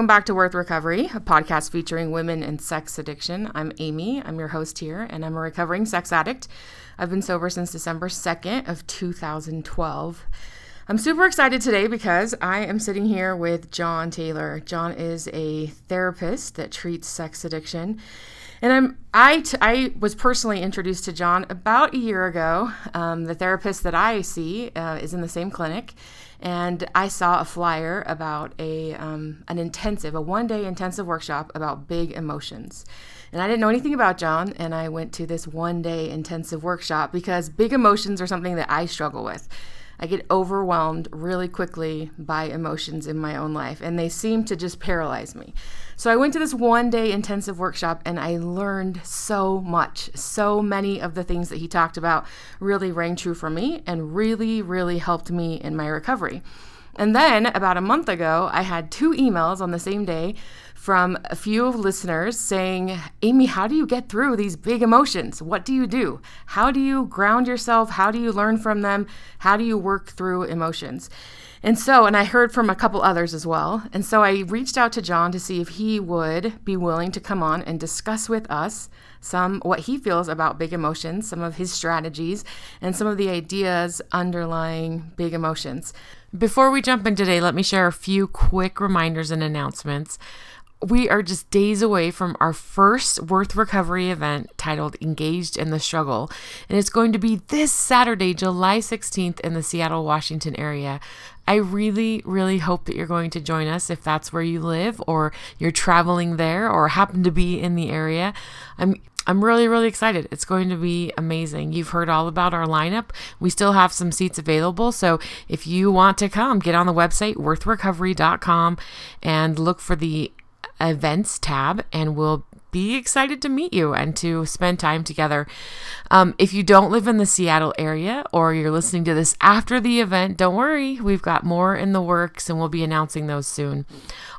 Welcome back to Worth Recovery, a podcast featuring women and sex addiction. I'm Amy. I'm your host here, and I'm a recovering sex addict. I've been sober since December 2nd of 2012. I'm super excited today because I am sitting here with John Taylor. John is a therapist that treats sex addiction. And I'm I, t- I was personally introduced to John about a year ago. Um, the therapist that I see uh, is in the same clinic, and I saw a flyer about a um, an intensive, a one day intensive workshop about big emotions. And I didn't know anything about John, and I went to this one day intensive workshop because big emotions are something that I struggle with. I get overwhelmed really quickly by emotions in my own life, and they seem to just paralyze me. So I went to this one day intensive workshop and I learned so much. So many of the things that he talked about really rang true for me and really, really helped me in my recovery. And then about a month ago, I had two emails on the same day from a few of listeners saying, Amy, how do you get through these big emotions? What do you do? How do you ground yourself? How do you learn from them? How do you work through emotions? And so, and I heard from a couple others as well. And so I reached out to John to see if he would be willing to come on and discuss with us some what he feels about big emotions, some of his strategies, and some of the ideas underlying big emotions. Before we jump in today, let me share a few quick reminders and announcements. We are just days away from our first Worth Recovery event titled Engaged in the Struggle, and it's going to be this Saturday, July 16th, in the Seattle, Washington area. I really, really hope that you're going to join us if that's where you live or you're traveling there or happen to be in the area. I'm I'm really, really excited. It's going to be amazing. You've heard all about our lineup. We still have some seats available. So if you want to come, get on the website, worthrecovery.com, and look for the events tab, and we'll be excited to meet you and to spend time together. Um, if you don't live in the Seattle area or you're listening to this after the event, don't worry. We've got more in the works and we'll be announcing those soon.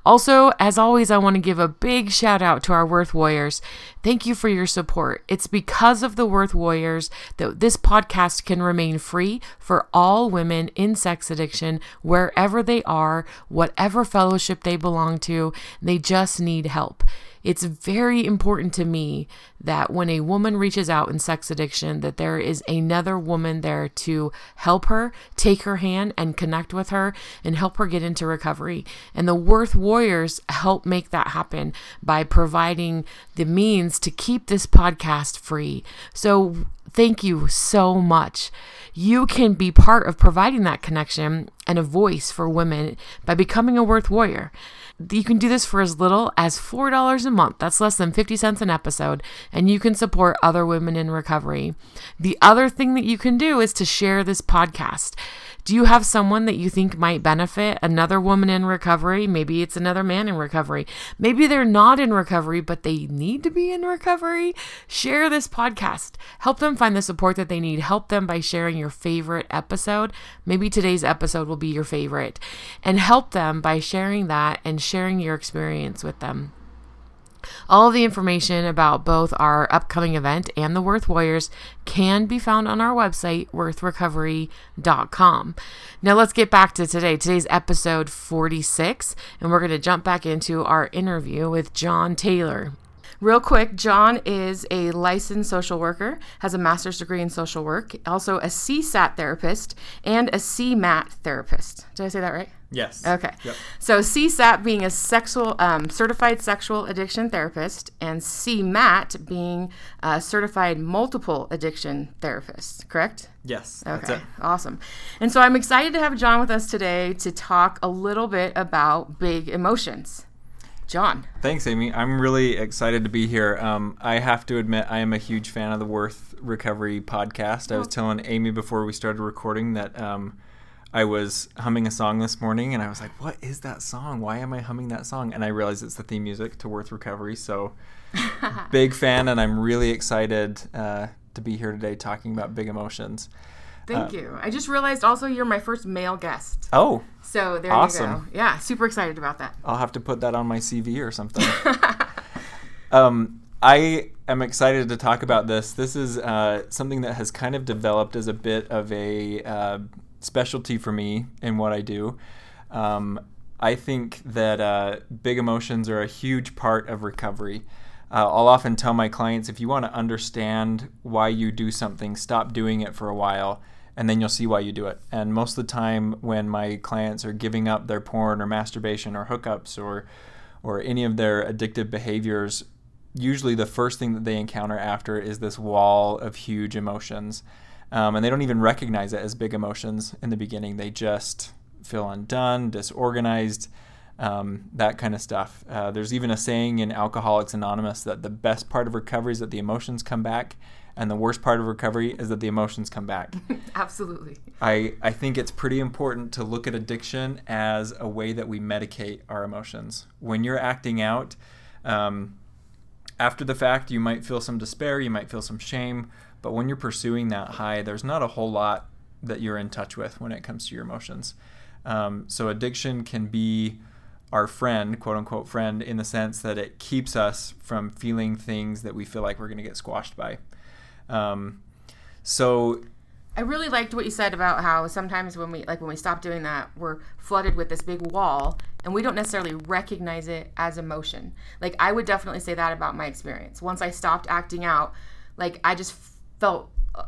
Also, as always, I want to give a big shout out to our Worth Warriors. Thank you for your support. It's because of the Worth Warriors that this podcast can remain free for all women in sex addiction, wherever they are, whatever fellowship they belong to. They just need help. It's very important to me that when a woman reaches out in sex addiction that there is another woman there to help her, take her hand and connect with her and help her get into recovery. And the Worth Warriors help make that happen by providing the means to keep this podcast free. So thank you so much. You can be part of providing that connection and a voice for women by becoming a Worth Warrior. You can do this for as little as $4 a month. That's less than 50 cents an episode, and you can support other women in recovery. The other thing that you can do is to share this podcast. Do you have someone that you think might benefit? Another woman in recovery? Maybe it's another man in recovery. Maybe they're not in recovery, but they need to be in recovery. Share this podcast. Help them find the support that they need. Help them by sharing your favorite episode. Maybe today's episode will be your favorite. And help them by sharing that and sharing your experience with them. All of the information about both our upcoming event and the Worth Warriors can be found on our website, worthrecovery.com. Now, let's get back to today. Today's episode 46, and we're going to jump back into our interview with John Taylor. Real quick, John is a licensed social worker, has a master's degree in social work, also a CSAT therapist, and a CMAT therapist. Did I say that right? Yes. Okay. Yep. So CSAT being a sexual um, certified sexual addiction therapist, and CMAT being a certified multiple addiction therapist. Correct? Yes. Okay. Awesome. And so I'm excited to have John with us today to talk a little bit about big emotions. John. Thanks, Amy. I'm really excited to be here. Um, I have to admit, I am a huge fan of the Worth Recovery podcast. I was Oh. telling Amy before we started recording that um, I was humming a song this morning and I was like, what is that song? Why am I humming that song? And I realized it's the theme music to Worth Recovery. So, big fan, and I'm really excited uh, to be here today talking about big emotions. Thank uh, you. I just realized also you're my first male guest. Oh. So there awesome. you go. Yeah, super excited about that. I'll have to put that on my CV or something. um, I am excited to talk about this. This is uh, something that has kind of developed as a bit of a uh, specialty for me in what I do. Um, I think that uh, big emotions are a huge part of recovery. Uh, I'll often tell my clients if you want to understand why you do something, stop doing it for a while, and then you'll see why you do it. And most of the time, when my clients are giving up their porn or masturbation or hookups or or any of their addictive behaviors, usually the first thing that they encounter after is this wall of huge emotions. Um, and they don't even recognize it as big emotions in the beginning. They just feel undone, disorganized, um, that kind of stuff. Uh, there's even a saying in Alcoholics Anonymous that the best part of recovery is that the emotions come back, and the worst part of recovery is that the emotions come back. Absolutely. I, I think it's pretty important to look at addiction as a way that we medicate our emotions. When you're acting out, um, after the fact, you might feel some despair, you might feel some shame but when you're pursuing that high, there's not a whole lot that you're in touch with when it comes to your emotions. Um, so addiction can be our friend, quote unquote friend, in the sense that it keeps us from feeling things that we feel like we're going to get squashed by. Um, so I really liked what you said about how sometimes when we like when we stop doing that, we're flooded with this big wall and we don't necessarily recognize it as emotion. Like I would definitely say that about my experience. Once I stopped acting out, like I just felt uh,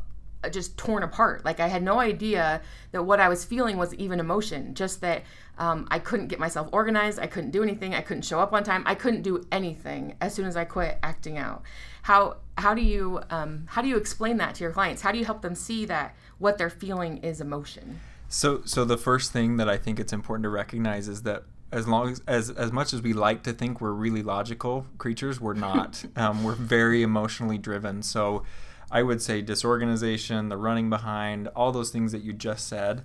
just torn apart. Like I had no idea that what I was feeling was even emotion, just that um, I couldn't get myself organized. I couldn't do anything. I couldn't show up on time. I couldn't do anything as soon as I quit acting out. How how do you um, how do you explain that to your clients? How do you help them see that what they're feeling is emotion? So so the first thing that I think it's important to recognize is that as long as, as as much as we like to think we're really logical creatures, we're not. um, we're very emotionally driven. So I would say disorganization, the running behind, all those things that you just said.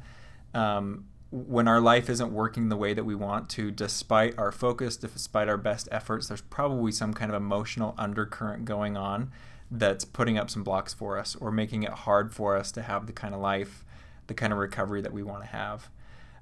Um, when our life isn't working the way that we want to, despite our focus, despite our best efforts, there's probably some kind of emotional undercurrent going on that's putting up some blocks for us or making it hard for us to have the kind of life, the kind of recovery that we want to have.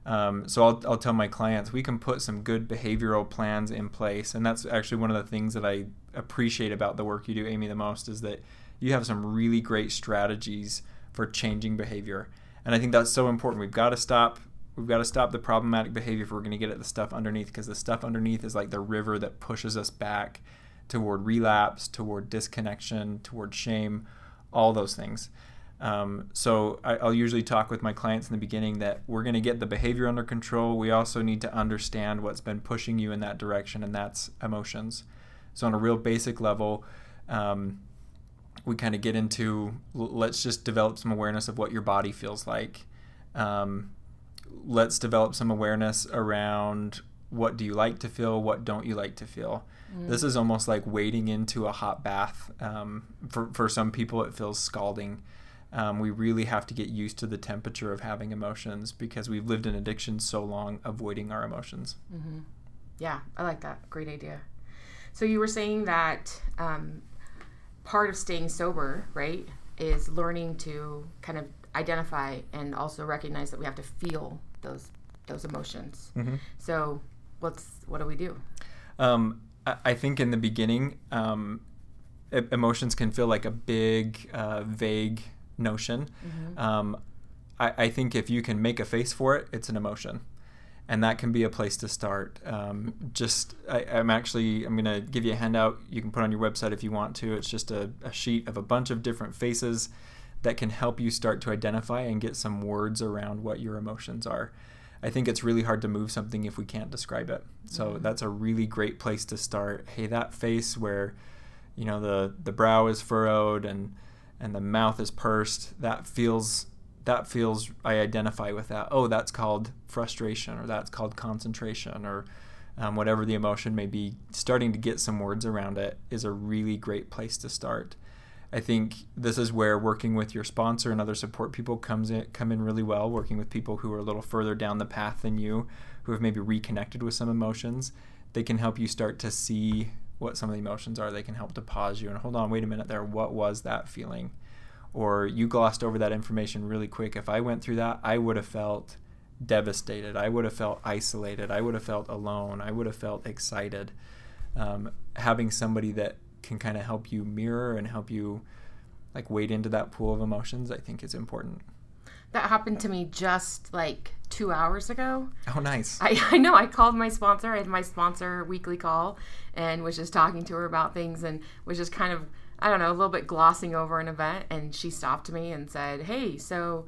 Um, so I'll, I'll tell my clients we can put some good behavioral plans in place, and that's actually one of the things that I appreciate about the work you do, Amy, the most is that you have some really great strategies for changing behavior. And I think that's so important. We've got to stop we've got to stop the problematic behavior if we're going to get at the stuff underneath because the stuff underneath is like the river that pushes us back toward relapse, toward disconnection, toward shame, all those things. Um, so I, will usually talk with my clients in the beginning that we're going to get the behavior under control. We also need to understand what's been pushing you in that direction, and that's emotions. So on a real basic level, um, we kind of get into let's just develop some awareness of what your body feels like. Um, let's develop some awareness around what do you like to feel, what don't you like to feel. Mm. This is almost like wading into a hot bath. Um, for for some people, it feels scalding. Um, we really have to get used to the temperature of having emotions because we've lived in addiction so long, avoiding our emotions. Mm-hmm. Yeah, I like that. Great idea. So you were saying that um, part of staying sober, right, is learning to kind of identify and also recognize that we have to feel those those emotions. Mm-hmm. So, what's what do we do? Um, I think in the beginning, um, emotions can feel like a big, uh, vague notion. Mm-hmm. Um, I, I, think if you can make a face for it, it's an emotion and that can be a place to start. Um, just I, am actually I'm gonna give you a handout you can put on your website if you want to. It's just a, a, sheet of a bunch of different faces that can help you start to identify and get some words around what your emotions are. I think it's really hard to move something if we can't describe it. So mm-hmm. that's a really great place to start. Hey, that face where you know the the brow is furrowed and and the mouth is pursed, that feels that feels I identify with that. Oh, that's called frustration, or that's called concentration, or um, whatever the emotion may be. Starting to get some words around it is a really great place to start. I think this is where working with your sponsor and other support people comes in come in really well. Working with people who are a little further down the path than you, who have maybe reconnected with some emotions, they can help you start to see what some of the emotions are. They can help to pause you and hold on, wait a minute there. What was that feeling? Or you glossed over that information really quick. If I went through that, I would have felt devastated. I would have felt isolated. I would have felt alone. I would have felt excited. Um, having somebody that can kind of help you mirror and help you like wade into that pool of emotions, I think is important. That happened to me just like two hours ago. Oh, nice. I, I know. I called my sponsor. I had my sponsor weekly call and was just talking to her about things and was just kind of, I don't know, a little bit glossing over an event. And she stopped me and said, Hey, so,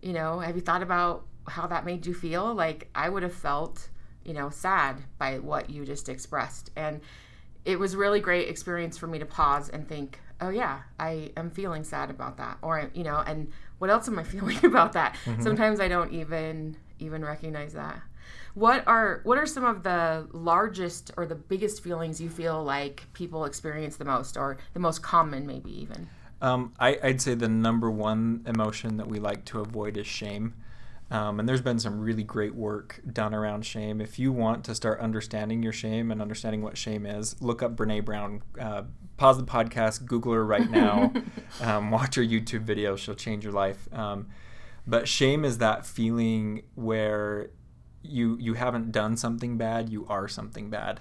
you know, have you thought about how that made you feel? Like, I would have felt, you know, sad by what you just expressed. And it was really great experience for me to pause and think, oh yeah, I am feeling sad about that, or you know, and what else am I feeling about that? Mm-hmm. Sometimes I don't even even recognize that. What are what are some of the largest or the biggest feelings you feel like people experience the most, or the most common, maybe even? Um, I, I'd say the number one emotion that we like to avoid is shame. Um, and there's been some really great work done around shame. If you want to start understanding your shame and understanding what shame is, look up Brene Brown. Uh, pause the podcast, Google her right now, um, watch her YouTube video. She'll change your life. Um, but shame is that feeling where you you haven't done something bad, you are something bad.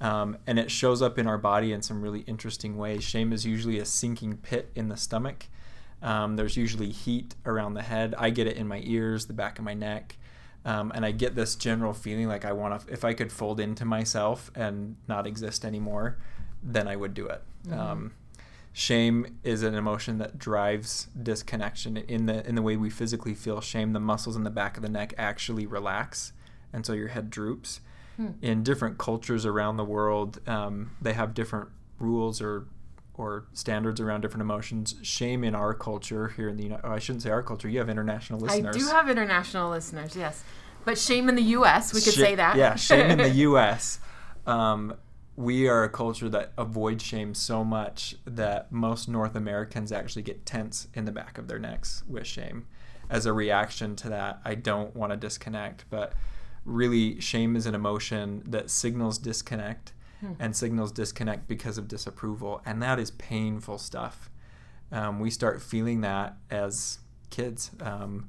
Um, and it shows up in our body in some really interesting ways. Shame is usually a sinking pit in the stomach um, there's usually heat around the head. I get it in my ears, the back of my neck. Um, and I get this general feeling like I want to, if I could fold into myself and not exist anymore, then I would do it. Mm-hmm. Um, shame is an emotion that drives disconnection in the in the way we physically feel shame. The muscles in the back of the neck actually relax, and so your head droops. Hmm. In different cultures around the world, um, they have different rules or or standards around different emotions. Shame in our culture here in the United, oh, I shouldn't say our culture. You have international listeners. I do have international listeners, yes. But shame in the U.S. We could Sh- say that. Yeah, shame in the U.S. Um, we are a culture that avoids shame so much that most North Americans actually get tense in the back of their necks with shame. As a reaction to that, I don't want to disconnect, but really, shame is an emotion that signals disconnect. And signals disconnect because of disapproval. And that is painful stuff. Um, we start feeling that as kids. Um,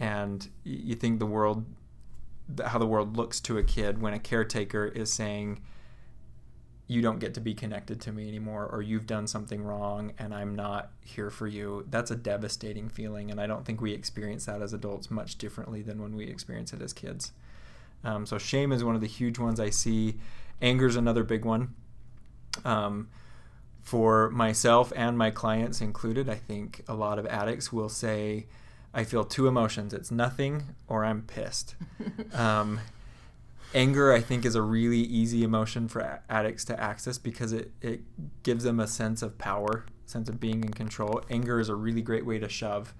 and you think the world, how the world looks to a kid when a caretaker is saying, you don't get to be connected to me anymore or you've done something wrong and I'm not here for you. That's a devastating feeling and I don't think we experience that as adults much differently than when we experience it as kids. Um, so shame is one of the huge ones I see. Anger is another big one. Um, for myself and my clients included, I think a lot of addicts will say, I feel two emotions. It's nothing or I'm pissed. um, anger, I think, is a really easy emotion for addicts to access because it, it gives them a sense of power, sense of being in control. Anger is a really great way to shove.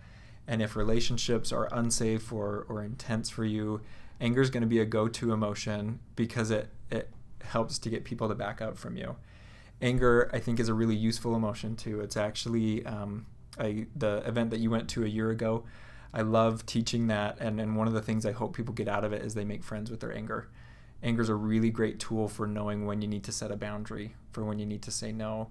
And if relationships are unsafe or, or intense for you, anger is going to be a go-to emotion because it, it helps to get people to back up from you. Anger, I think, is a really useful emotion too. It's actually um, I, the event that you went to a year ago. I love teaching that, and, and one of the things I hope people get out of it is they make friends with their anger. Anger is a really great tool for knowing when you need to set a boundary, for when you need to say no.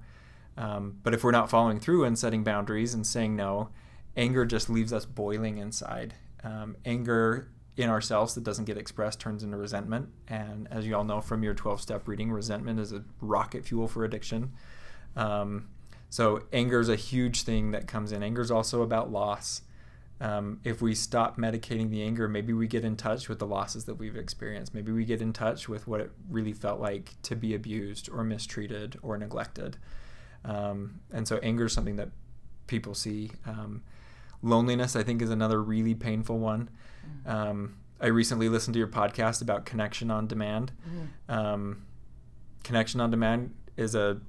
Um, but if we're not following through and setting boundaries and saying no, anger just leaves us boiling inside. Um, anger in ourselves that doesn't get expressed turns into resentment. And as you all know from your 12 step reading, resentment is a rocket fuel for addiction. Um, so anger is a huge thing that comes in. Anger is also about loss. Um, if we stop medicating the anger, maybe we get in touch with the losses that we've experienced. Maybe we get in touch with what it really felt like to be abused or mistreated or neglected. Um, and so anger is something that people see. Um, loneliness, I think, is another really painful one. Um, I recently listened to your podcast about connection on demand. Mm. Um, connection on demand is a,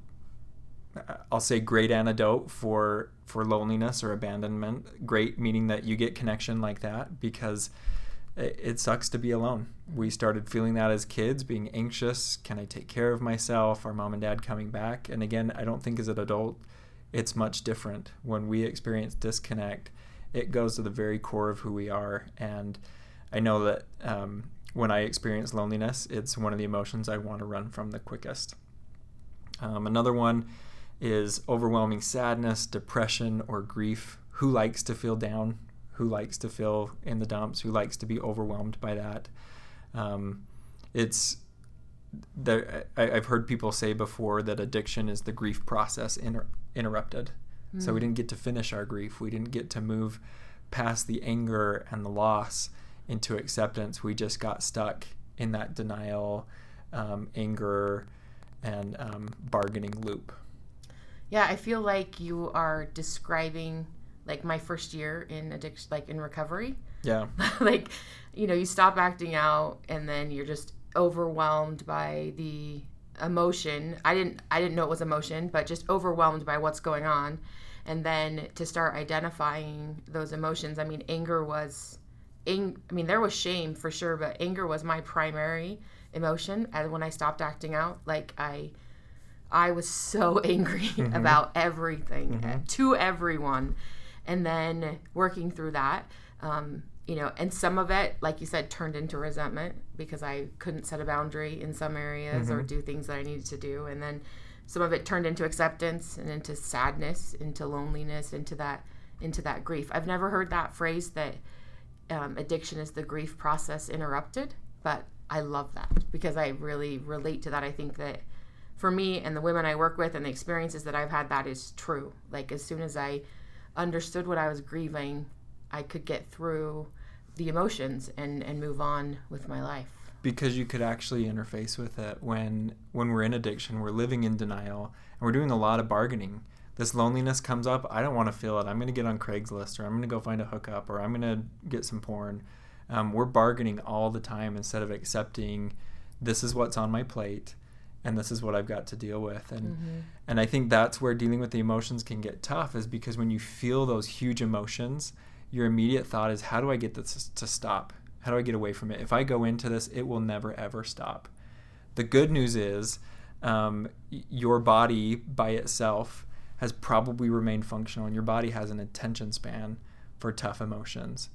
I'll say, great antidote for for loneliness or abandonment. Great meaning that you get connection like that because it, it sucks to be alone. We started feeling that as kids, being anxious. Can I take care of myself? Are mom and dad coming back? And again, I don't think as an adult it's much different. When we experience disconnect, it goes to the very core of who we are. And I know that um, when I experience loneliness, it's one of the emotions I want to run from the quickest. Um, another one is overwhelming sadness, depression, or grief. Who likes to feel down? Who likes to feel in the dumps? Who likes to be overwhelmed by that? Um, it's there. I, have heard people say before that addiction is the grief process inter- interrupted. Mm. So we hmm. didn't get to finish our grief. We didn't get to move past the anger and the loss into acceptance. We just got stuck in that denial, um, anger, and um, bargaining loop. Yeah, I feel like you are describing like my first year in addiction, like in recovery. Yeah. like, you know, you stop acting out and then you're just overwhelmed by the emotion. I didn't I didn't know it was emotion, but just overwhelmed by what's going on. And then to start identifying those emotions. I mean, anger was ang- I mean, there was shame for sure, but anger was my primary emotion and when I stopped acting out. Like I I was so angry mm-hmm. about everything mm-hmm. to everyone. And then working through that, um, you know, and some of it, like you said, turned into resentment because I couldn't set a boundary in some areas mm-hmm. or do things that I needed to do. And then some of it turned into acceptance and into sadness, into loneliness, into that into that grief. I've never heard that phrase that um, addiction is the grief process interrupted, but I love that because I really relate to that. I think that for me and the women I work with and the experiences that I've had, that is true. Like as soon as I understood what I was grieving, I could get through the emotions and and move on with my life because you could actually interface with it when when we're in addiction we're living in denial and we're doing a lot of bargaining this loneliness comes up i don't want to feel it i'm going to get on craigslist or i'm going to go find a hookup or i'm going to get some porn um, we're bargaining all the time instead of accepting this is what's on my plate and this is what I've got to deal with. And mm-hmm. and I think that's where dealing with the emotions can get tough is because when you feel those huge emotions, your immediate thought is how do I get this to stop? How do I get away from it? If I go into this, it will never ever stop. The good news is um, your body by itself has probably remained functional, and your body has an attention span for tough emotions.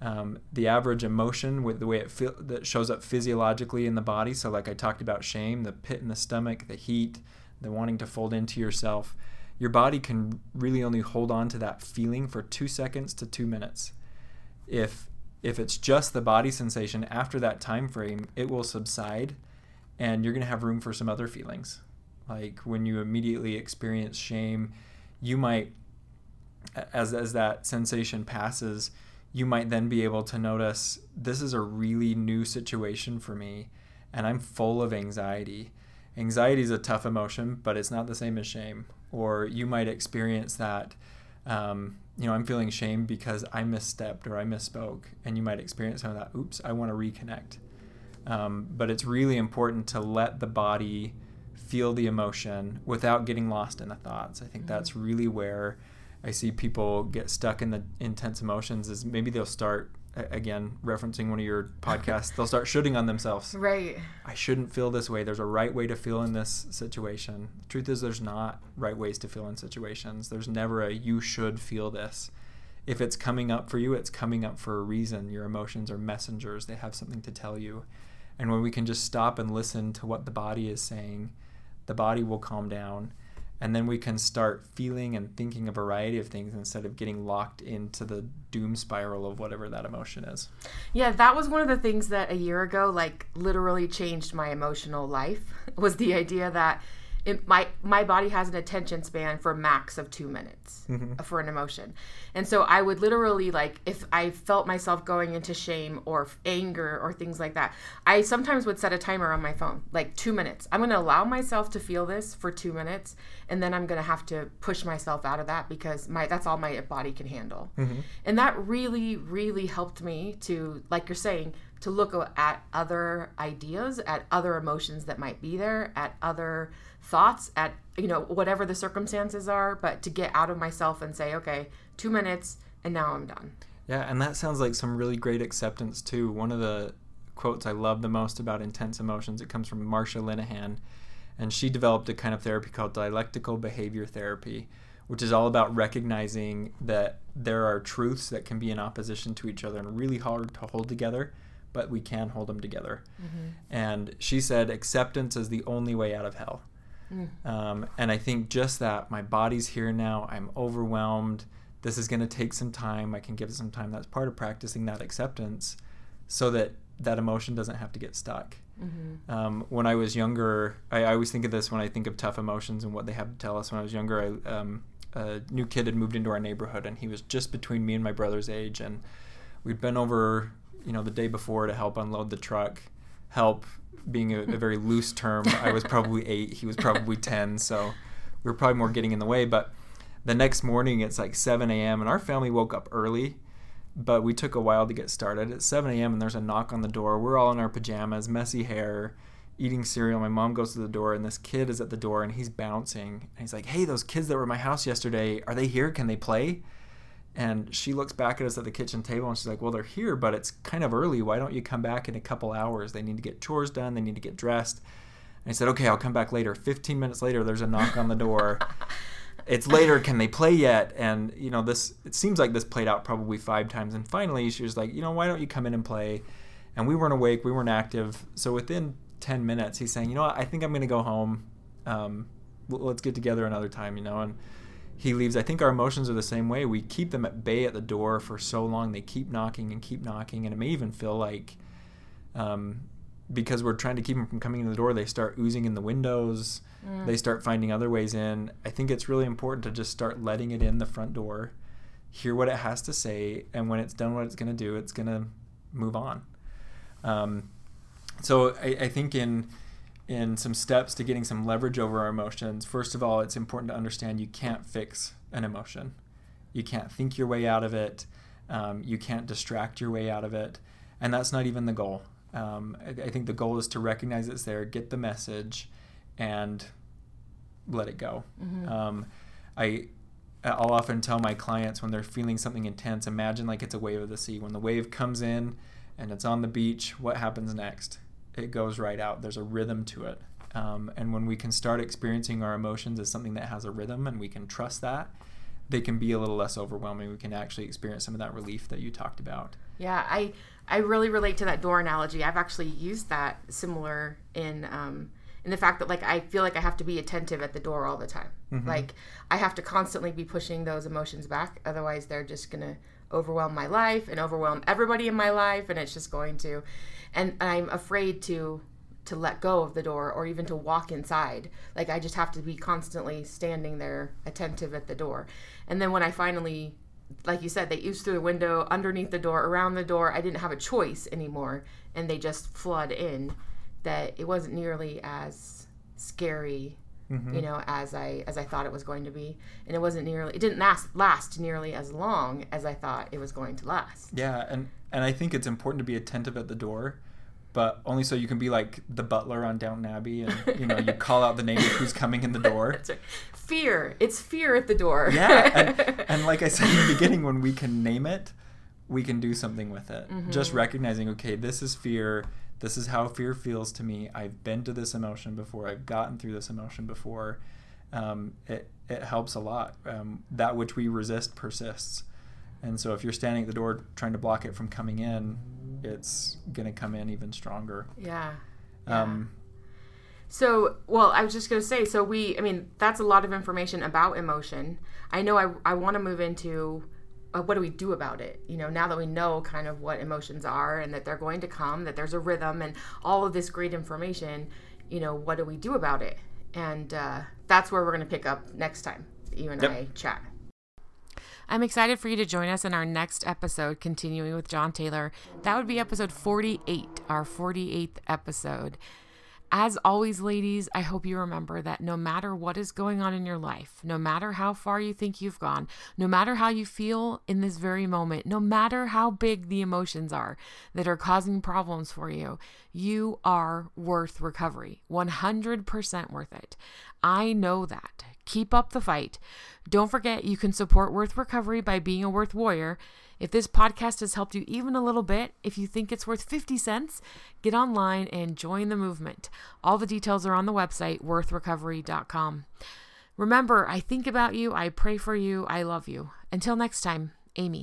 Um, the average emotion with the way it feel, that shows up physiologically in the body. So, like I talked about shame, the pit in the stomach, the heat, the wanting to fold into yourself. Your body can really only hold on to that feeling for two seconds to two minutes. If if it's just the body sensation after that time frame, it will subside, and you're going to have room for some other feelings. Like when you immediately experience shame, you might, as as that sensation passes you might then be able to notice this is a really new situation for me and I'm full of anxiety. Anxiety is a tough emotion, but it's not the same as shame. Or you might experience that, um, you know, I'm feeling shame because I misstepped or I misspoke. And you might experience some of that, oops, I want to reconnect. Um, but it's really important to let the body feel the emotion without getting lost in the thoughts. I think mm-hmm. that's really where I see people get stuck in the intense emotions is maybe they'll start again referencing one of your podcasts they'll start shoulding on themselves. Right. I shouldn't feel this way. There's a right way to feel in this situation. The truth is there's not right ways to feel in situations. There's never a you should feel this. If it's coming up for you it's coming up for a reason. Your emotions are messengers. They have something to tell you. And when we can just stop and listen to what the body is saying the body will calm down and then we can start feeling and thinking a variety of things instead of getting locked into the doom spiral of whatever that emotion is. Yeah that was one of the things that a year ago like literally changed my emotional life was the idea that it, my my body has an attention span for max of two minutes mm-hmm. for an emotion and so i would literally like if i felt myself going into shame or anger or things like that i sometimes would set a timer on my phone like two minutes i'm going to allow myself to feel this for two minutes and then i'm going to have to push myself out of that because my that's all my body can handle mm-hmm. and that really really helped me to like you're saying to look at other ideas at other emotions that might be there at other thoughts at you know whatever the circumstances are but to get out of myself and say okay two minutes and now i'm done yeah and that sounds like some really great acceptance too one of the quotes i love the most about intense emotions it comes from marsha linehan and she developed a kind of therapy called dialectical behavior therapy which is all about recognizing that there are truths that can be in opposition to each other and really hard to hold together, but we can hold them together. Mm-hmm. And she said acceptance is the only way out of hell. Mm. Um, and I think just that my body's here now, I'm overwhelmed. This is going to take some time. I can give it some time. That's part of practicing that acceptance so that that emotion doesn't have to get stuck. Mm-hmm. Um, when I was younger, I, I, always think of this when I think of tough emotions and what they have to tell us. When I was younger, I, um, a new kid had moved into our neighborhood, and he was just between me and my brother's age, and we'd been over, you know, the day before to help unload the truck. Help being a, a very loose term. I was probably eight, he was probably ten, so we were probably more getting in the way. But the next morning, it's like 7 a.m., and our family woke up early but we took a while to get started. At 7 a.m., and there's a knock on the door. We're all in our pajamas, messy hair, eating cereal. My mom goes to the door, and this kid is at the door, and he's bouncing. And he's like, Hey, those kids that were at my house yesterday, are they here? Can they play? And she looks back at us at the kitchen table, and she's like, Well, they're here, but it's kind of early. Why don't you come back in a couple hours? They need to get chores done, they need to get dressed. And I said, Okay, I'll come back later. 15 minutes later, there's a knock on the door. it's later can they play yet and you know this it seems like this played out probably five times and finally she was like you know why don't you come in and play and we weren't awake we weren't active so within 10 minutes he's saying you know what, i think i'm going to go home um, let's get together another time you know and he leaves i think our emotions are the same way we keep them at bay at the door for so long they keep knocking and keep knocking and it may even feel like um, because we're trying to keep them from coming in the door, they start oozing in the windows. Mm. They start finding other ways in. I think it's really important to just start letting it in the front door, hear what it has to say, and when it's done what it's going to do, it's going to move on. Um, so I, I think in in some steps to getting some leverage over our emotions, first of all, it's important to understand you can't fix an emotion. You can't think your way out of it. Um, you can't distract your way out of it. And that's not even the goal. Um, I, I, think the goal is to recognize it's there, get the message, and let it go. Mm-hmm. Um, I I'll often tell my clients when they're feeling something intense, imagine like it's a wave of the sea. When the wave comes in and it's on the beach, what happens next? It goes right out. There's a rhythm to it. Um, and when we can start experiencing our emotions as something that has a rhythm and we can trust that, they can be a little less overwhelming. We can actually experience some of that relief that you talked about. Yeah, I I really relate to that door analogy. I've actually used that similar in um, in the fact that like I feel like I have to be attentive at the door all the time. Mm-hmm. Like I have to constantly be pushing those emotions back, otherwise they're just gonna overwhelm my life and overwhelm everybody in my life, and it's just going to. And I'm afraid to to let go of the door or even to walk inside. Like I just have to be constantly standing there attentive at the door. And then when I finally like you said, they ooze through the window, underneath the door, around the door. I didn't have a choice anymore, and they just flood in. That it wasn't nearly as scary, mm-hmm. you know, as I as I thought it was going to be, and it wasn't nearly. It didn't last last nearly as long as I thought it was going to last. Yeah, and and I think it's important to be attentive at the door but only so you can be like the butler on Downton Abbey, and you know you call out the name of who's coming in the door. Fear, it's fear at the door. yeah, and, and, like I said in the beginning, when we can name it, we can do something with it. Mm-hmm. Just recognizing, okay, this is fear. This is how fear feels to me. I've been to this emotion before. I've gotten through this emotion before. Um, it it helps a lot. Um, that which we resist persists, and so if you're standing at the door trying to block it from coming in, it's going to come in even stronger. Yeah. Um, so, well, I was just going to say, so we, I mean, that's a lot of information about emotion. I know I, I want to move into uh, what do we do about it? You know, now that we know kind of what emotions are and that they're going to come, that there's a rhythm and all of this great information, you know, what do we do about it? And uh, that's where we're going to pick up next time, you and yep. I chat. I'm excited for you to join us in our next episode, continuing with John Taylor. That would be episode 48, our 48th episode. As always, ladies, I hope you remember that no matter what is going on in your life, no matter how far you think you've gone, no matter how you feel in this very moment, no matter how big the emotions are that are causing problems for you, you are worth recovery. 100% worth it. I know that. Keep up the fight. Don't forget you can support Worth Recovery by being a Worth Warrior. If this podcast has helped you even a little bit, if you think it's worth 50 cents, get online and join the movement. All the details are on the website, worthrecovery.com. Remember, I think about you, I pray for you, I love you. Until next time, Amy.